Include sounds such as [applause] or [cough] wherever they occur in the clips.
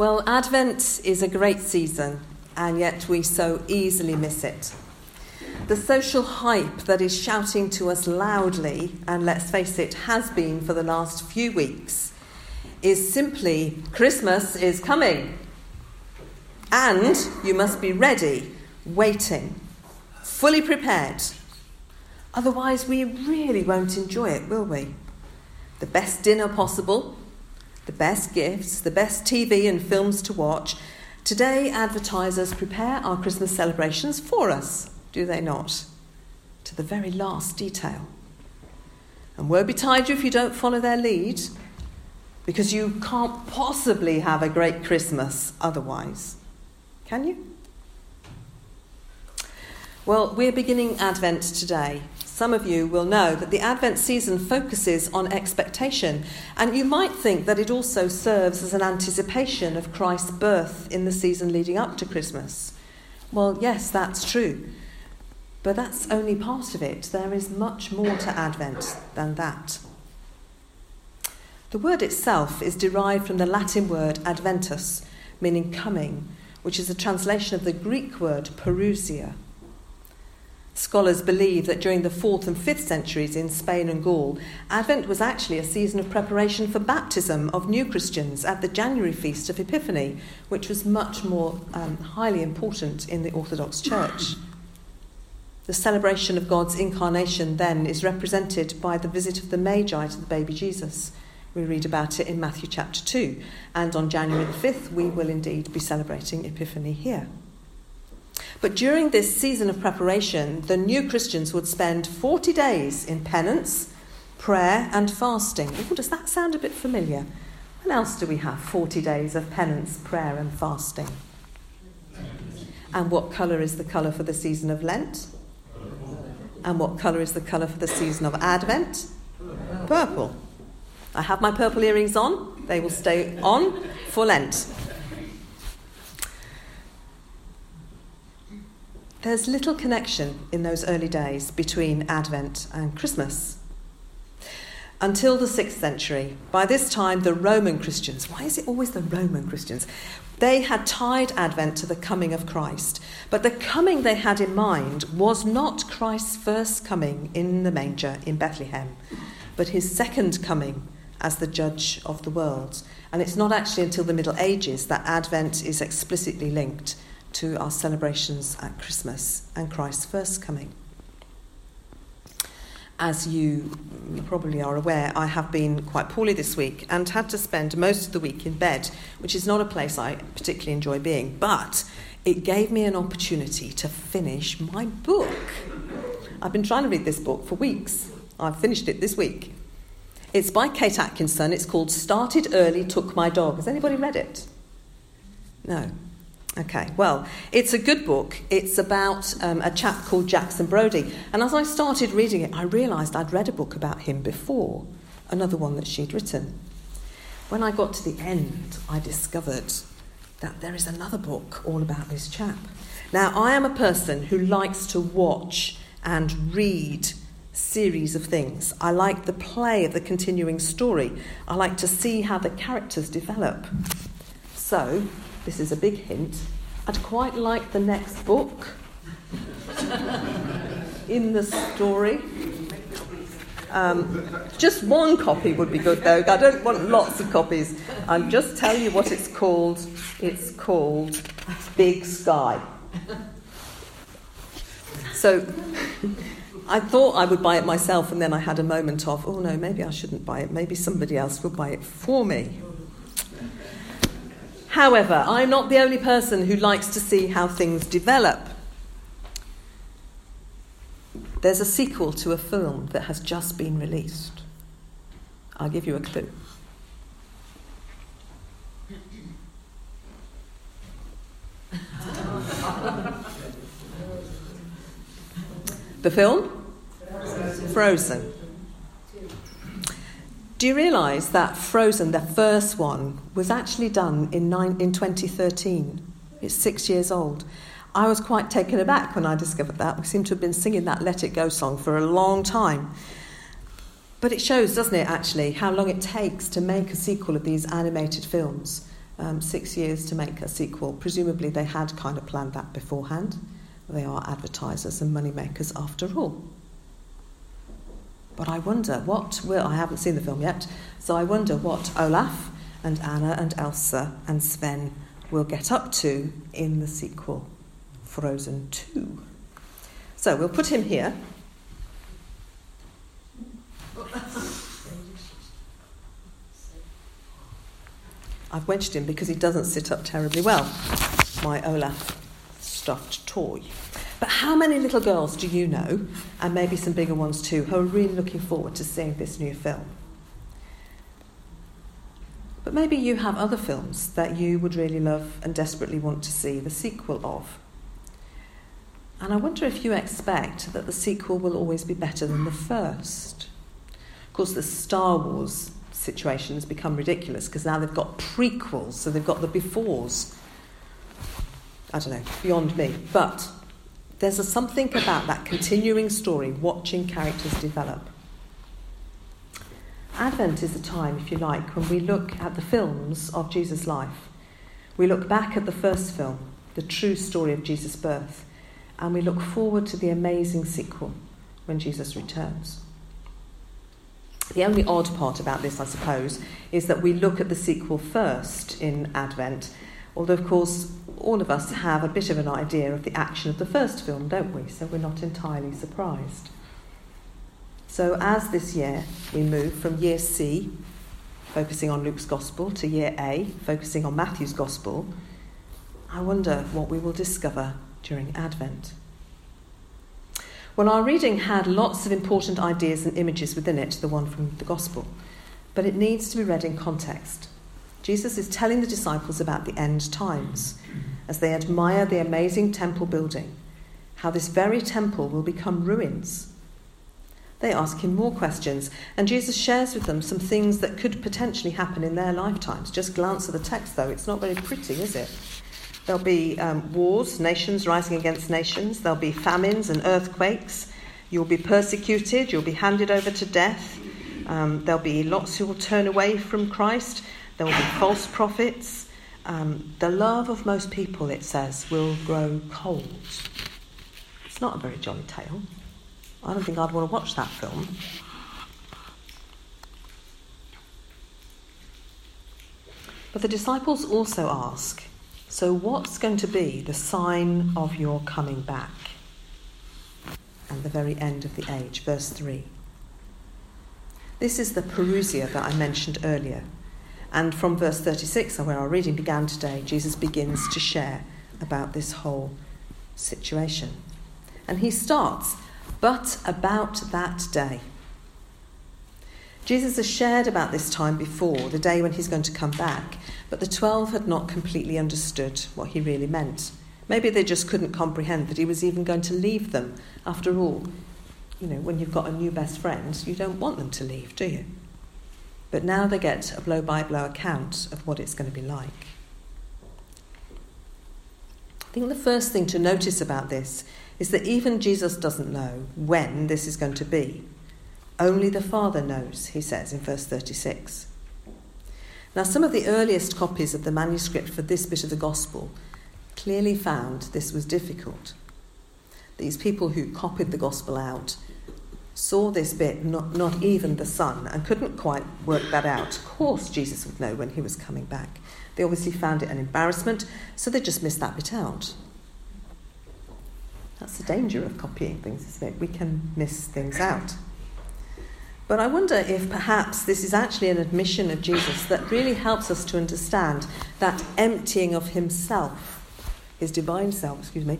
Well, Advent is a great season, and yet we so easily miss it. The social hype that is shouting to us loudly, and let's face it, has been for the last few weeks, is simply Christmas is coming. And you must be ready, waiting, fully prepared. Otherwise, we really won't enjoy it, will we? The best dinner possible, the best gifts, the best TV and films to watch. Today, advertisers prepare our Christmas celebrations for us, do they not? To the very last detail. And woe betide you if you don't follow their lead, because you can't possibly have a great Christmas otherwise. Can you? Well, we're beginning Advent today, some of you will know that the Advent season focuses on expectation, and you might think that it also serves as an anticipation of Christ's birth in the season leading up to Christmas. Well, yes, that's true. But that's only part of it. There is much more to Advent than that. The word itself is derived from the Latin word adventus, meaning coming, which is a translation of the Greek word parousia. Scholars believe that during the 4th and 5th centuries in Spain and Gaul, Advent was actually a season of preparation for baptism of new Christians at the January feast of Epiphany, which was much more um, highly important in the Orthodox Church. The celebration of God's incarnation then is represented by the visit of the Magi to the baby Jesus. We read about it in Matthew chapter 2, and on January the 5th, we will indeed be celebrating Epiphany here. But during this season of preparation, the new Christians would spend 40 days in penance, prayer, and fasting. Ooh, does that sound a bit familiar? When else do we have 40 days of penance, prayer, and fasting? And what colour is the colour for the season of Lent? And what colour is the colour for the season of Advent? Purple. I have my purple earrings on. They will stay on for Lent. There's little connection in those early days between Advent and Christmas. Until the 6th century, by this time, the Roman Christians, why is it always the Roman Christians? They had tied Advent to the coming of Christ. But the coming they had in mind was not Christ's first coming in the manger in Bethlehem, but his second coming as the judge of the world. And it's not actually until the Middle Ages that Advent is explicitly linked to our celebrations at Christmas and Christ's first coming. As you probably are aware, I have been quite poorly this week and had to spend most of the week in bed, which is not a place I particularly enjoy being, but it gave me an opportunity to finish my book. I've been trying to read this book for weeks. I've finished it this week. It's by Kate Atkinson. It's called Started Early, Took My Dog. Has anybody read it? No. Okay, well, it's a good book. It's about um, a chap called Jackson Brodie. And as I started reading it, I realised I'd read a book about him before, another one that she'd written. When I got to the end, I discovered that there is another book all about this chap. Now, I am a person who likes to watch and read series of things. I like the play of the continuing story. I like to see how the characters develop. So, this is a big hint, I'd quite like the next book in the story. Um, just one copy would be good though. I don't want lots of copies. I'll just tell you what it's called. It's called Big Sky. So [laughs] I thought I would buy it myself, and then I had a moment of, oh no, maybe I shouldn't buy it. Maybe somebody else will buy it for me. However, I'm not the only person who likes to see how things develop. There's a sequel to a film that has just been released. I'll give you a clue. the film? Frozen. Do you realise that Frozen, the first one, was actually done in, nine, in 2013? It's six years old. I was quite taken aback when I discovered that. We seem to have been singing that Let It Go song for a long time. But it shows, doesn't it, actually, how long it takes to make a sequel of these animated films. um, six years to make a sequel. Presumably, they had kind of planned that beforehand. They are advertisers and moneymakers after all. But I wonder what will, I haven't seen the film yet, so I wonder what Olaf and Anna and Elsa and Sven will get up to in the sequel, Frozen 2. So we'll put him here. I've wedged him because he doesn't sit up terribly well, my Olaf stuffed toy. How many little girls do you know, and maybe some bigger ones too, who are really looking forward to seeing this new film? But maybe you have other films that you would really love and desperately want to see the sequel of. And I wonder if you expect that the sequel will always be better than the first. Of course, the Star Wars situation has become ridiculous because now they've got prequels, so they've got the befores. I don't know, beyond me. But there's a something about that continuing story, watching characters develop. Advent is a time, if you like, when we look at the films of Jesus' life. We look back at the first film, the true story of Jesus' birth, and we look forward to the amazing sequel when Jesus returns. The only odd part about this, I suppose, is that we look at the sequel first in Advent, although, of course, all of us have a bit of an idea of the action of the first film, don't we? So we're not entirely surprised. So, as this year we move from year C, focusing on Luke's Gospel, to year A, focusing on Matthew's Gospel, I wonder what we will discover during Advent. Well, our reading had lots of important ideas and images within it, the one from the Gospel, but it needs to be read in context. Jesus is telling the disciples about the end times as they admire the amazing temple building, how this very temple will become ruins. They ask him more questions, and Jesus shares with them some things that could potentially happen in their lifetimes. Just glance at the text, though, it's not very pretty, is it? There'll be um, wars, nations rising against nations. There'll be famines and earthquakes. You'll be persecuted. You'll be handed over to death. Um, there'll be lots who will turn away from Christ. There will be false prophets. Um, the love of most people, it says, will grow cold. It's not a very jolly tale. I don't think I'd want to watch that film. But the disciples also ask so, what's going to be the sign of your coming back? And the very end of the age, verse 3. This is the Parousia that I mentioned earlier. And from verse 36, where our reading began today, Jesus begins to share about this whole situation. And he starts, but about that day. Jesus has shared about this time before, the day when he's going to come back, but the twelve had not completely understood what he really meant. Maybe they just couldn't comprehend that he was even going to leave them. After all, you know, when you've got a new best friend, you don't want them to leave, do you? But now they get a blow by blow account of what it's going to be like. I think the first thing to notice about this is that even Jesus doesn't know when this is going to be. Only the Father knows, he says in verse 36. Now, some of the earliest copies of the manuscript for this bit of the Gospel clearly found this was difficult. These people who copied the Gospel out saw this bit, not, not even the Son, and couldn't quite work that out. Of course, Jesus would know when he was coming back. They obviously found it an embarrassment, so they just missed that bit out. That's the danger of copying things, isn't it? We can miss things out. But I wonder if perhaps this is actually an admission of Jesus that really helps us to understand that emptying of himself, his divine self, excuse me.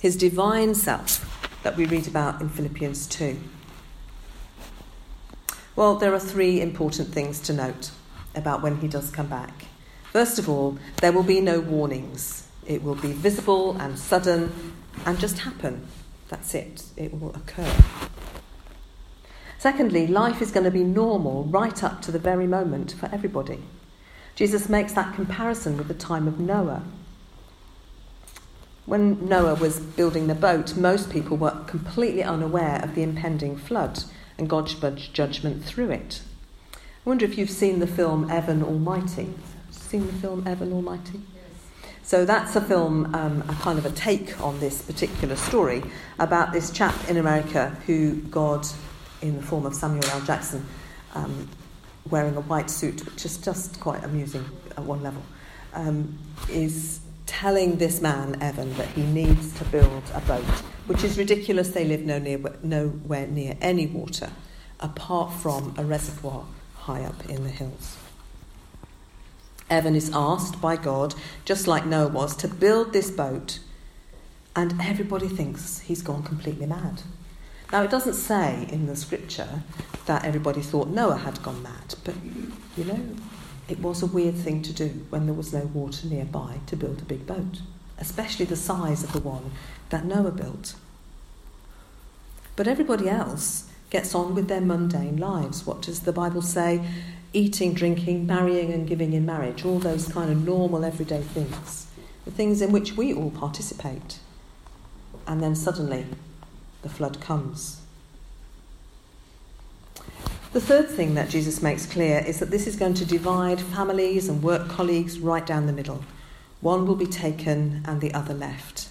His divine self that we read about in Philippians 2. Well, there are three important things to note about when he does come back. First of all, there will be no warnings. It will be visible and sudden and just happen. That's it, it will occur. Secondly, life is going to be normal right up to the very moment for everybody. Jesus makes that comparison with the time of Noah. When Noah was building the boat, most people were completely unaware of the impending flood. and God's judgment through it. I wonder if you've seen the film Evan Almighty. Seen the film Evan Almighty? So that's a film, um, a kind of a take on this particular story about this chap in America who God, in the form of Samuel L. Jackson, um, wearing a white suit, which is just quite amusing at one level, um, is telling this man, Evan, that he needs to build a boat, which is ridiculous. They live no near, nowhere near any water apart from a reservoir high up in the hills. Evan is asked by God, just like Noah was, to build this boat, and everybody thinks he's gone completely mad. Now, it doesn't say in the scripture that everybody thought Noah had gone mad, but you know, it was a weird thing to do when there was no water nearby to build a big boat, especially the size of the one that Noah built. But everybody else gets on with their mundane lives. What does the Bible say? Eating, drinking, marrying, and giving in marriage, all those kind of normal everyday things, the things in which we all participate. And then suddenly the flood comes. The third thing that Jesus makes clear is that this is going to divide families and work colleagues right down the middle. One will be taken and the other left.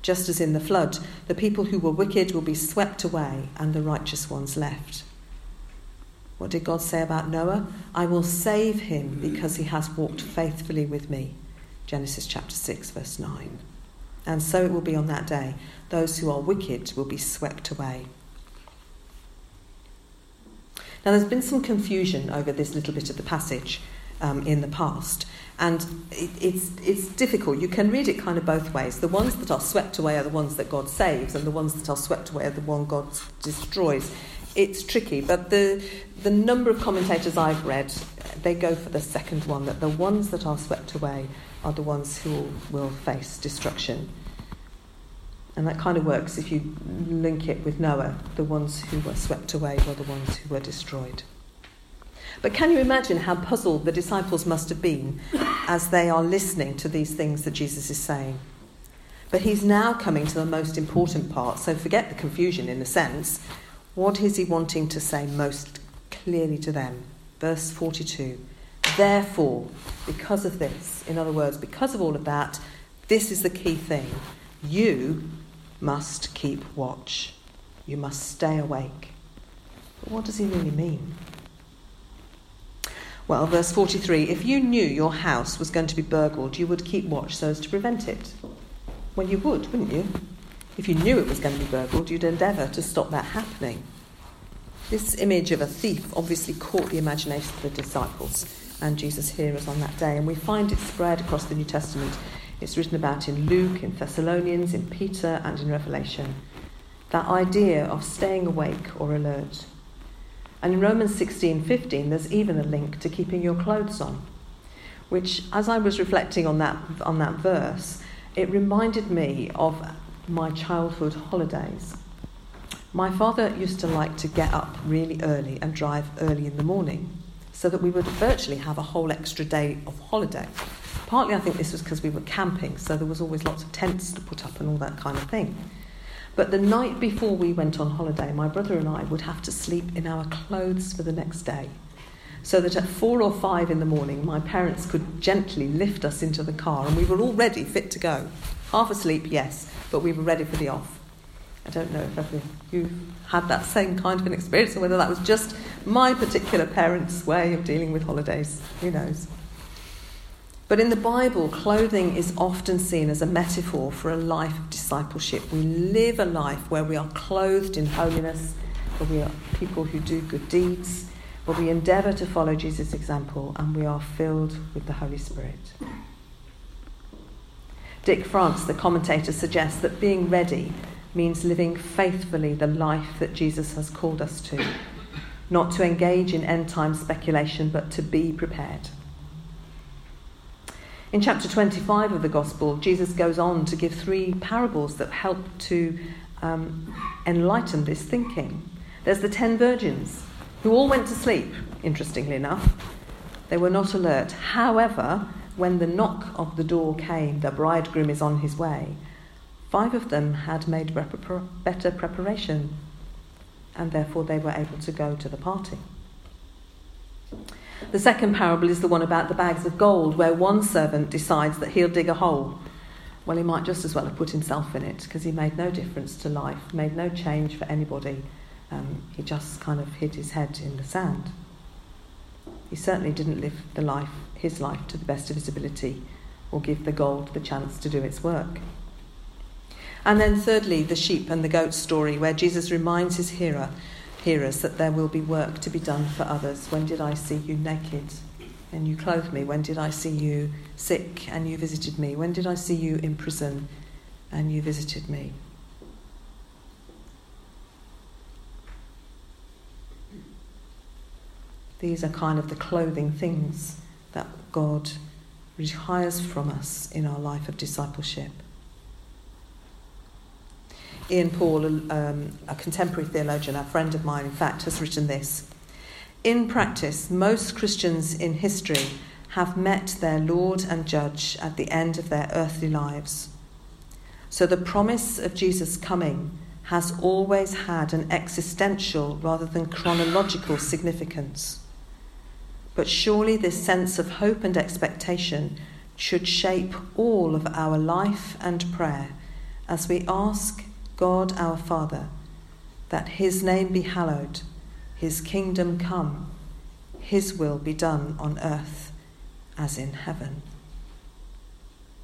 Just as in the flood, the people who were wicked will be swept away and the righteous ones left. What did God say about Noah? I will save him because he has walked faithfully with me. Genesis chapter 6, verse 9. And so it will be on that day. Those who are wicked will be swept away. Now, there's been some confusion over this little bit of the passage um, in the past, and it, it's, it's difficult. You can read it kind of both ways. The ones that are swept away are the ones that God saves, and the ones that are swept away are the one God destroys. It's tricky, but the, the number of commentators I've read, they go for the second one, that the ones that are swept away are the ones who will face destruction. And that kind of works if you link it with Noah. The ones who were swept away were the ones who were destroyed. But can you imagine how puzzled the disciples must have been as they are listening to these things that Jesus is saying? But he's now coming to the most important part, so forget the confusion in a sense. What is he wanting to say most clearly to them? Verse 42 Therefore, because of this, in other words, because of all of that, this is the key thing. You must keep watch. You must stay awake. But what does he really mean? Well, verse 43 if you knew your house was going to be burgled, you would keep watch so as to prevent it. Well, you would, wouldn't you? If you knew it was going to be burgled, you'd endeavour to stop that happening. This image of a thief obviously caught the imagination of the disciples and Jesus' hearers on that day, and we find it spread across the New Testament it's written about in Luke, in Thessalonians, in Peter, and in Revelation. That idea of staying awake or alert. And in Romans 16:15, there's even a link to keeping your clothes on, which, as I was reflecting on that, on that verse, it reminded me of my childhood holidays. My father used to like to get up really early and drive early in the morning so that we would virtually have a whole extra day of holiday. Partly, I think this was because we were camping, so there was always lots of tents to put up and all that kind of thing. But the night before we went on holiday, my brother and I would have to sleep in our clothes for the next day. So that at four or five in the morning, my parents could gently lift us into the car and we were all ready, fit to go. Half asleep, yes, but we were ready for the off. I don't know if ever you had that same kind of an experience or whether that was just my particular parents' way of dealing with holidays. Who knows? But in the Bible, clothing is often seen as a metaphor for a life of discipleship. We live a life where we are clothed in holiness, where we are people who do good deeds, where we endeavour to follow Jesus' example, and we are filled with the Holy Spirit. Dick France, the commentator, suggests that being ready means living faithfully the life that Jesus has called us to, not to engage in end time speculation, but to be prepared. In chapter 25 of the Gospel, Jesus goes on to give three parables that help to um, enlighten this thinking. There's the ten virgins who all went to sleep, interestingly enough. They were not alert. However, when the knock of the door came, the bridegroom is on his way, five of them had made better preparation. and therefore they were able to go to the party. The second parable is the one about the bags of gold, where one servant decides that he'll dig a hole. Well, he might just as well have put himself in it because he made no difference to life, made no change for anybody. Um, he just kind of hid his head in the sand. He certainly didn't live the life, his life to the best of his ability or give the gold the chance to do its work. And then, thirdly, the sheep and the goat story, where Jesus reminds his hearer, hearers that there will be work to be done for others. When did I see you naked and you clothed me? When did I see you sick and you visited me? When did I see you in prison and you visited me? These are kind of the clothing things that God requires from us in our life of discipleship. Ian Paul, um, a contemporary theologian, a friend of mine, in fact, has written this. In practice, most Christians in history have met their Lord and Judge at the end of their earthly lives. So the promise of Jesus' coming has always had an existential rather than chronological significance. But surely this sense of hope and expectation should shape all of our life and prayer as we ask God our Father, that his name be hallowed, his kingdom come, his will be done on earth as in heaven.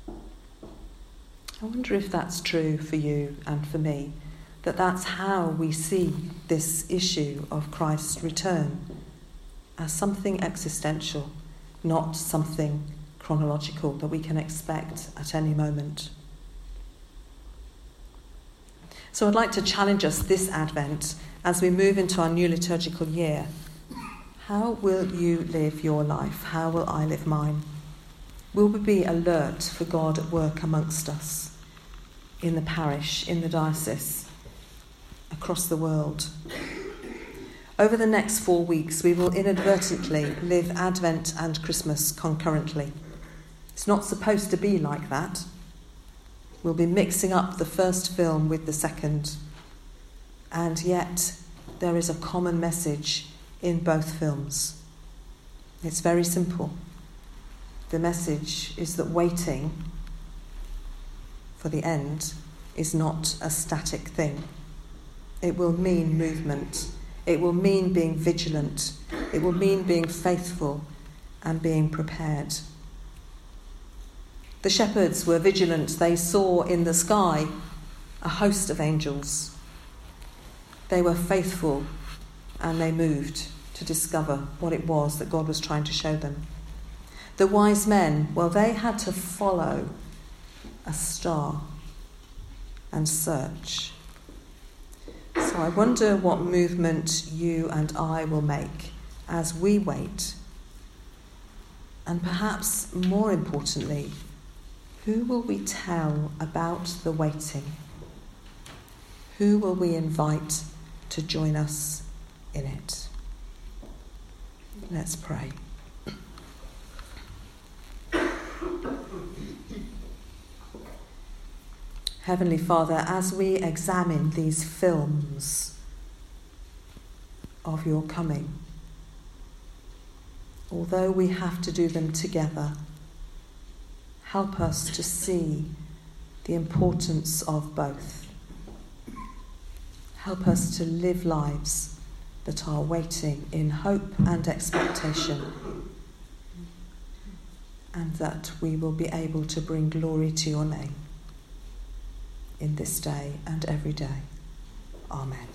I wonder if that's true for you and for me, that that's how we see this issue of Christ's return as something existential, not something chronological that we can expect at any moment. So I'd like to challenge us this Advent as we move into our new liturgical year. How will you live your life? How will I live mine? Will we be alert for God at work amongst us, in the parish, in the diocese, across the world? Over the next four weeks, we will inadvertently live Advent and Christmas concurrently. It's not supposed to be like that. We'll be mixing up the first film with the second. And yet, there is a common message in both films. It's very simple. The message is that waiting for the end is not a static thing. It will mean movement. It will mean being vigilant. It will mean being faithful and being prepared. The shepherds were vigilant. They saw in the sky a host of angels. They were faithful and they moved to discover what it was that God was trying to show them. The wise men, well, they had to follow a star and search. So I wonder what movement you and I will make as we wait. And perhaps more importantly, who will we tell about the waiting? Who will we invite to join us in it? Let's pray. Heavenly Father, as we examine these films of your coming, although we have to do them together, help us to see the importance of both. Help us to live lives that are waiting in hope and expectation, and that we will be able to bring glory to your name in this day and every day. Amen.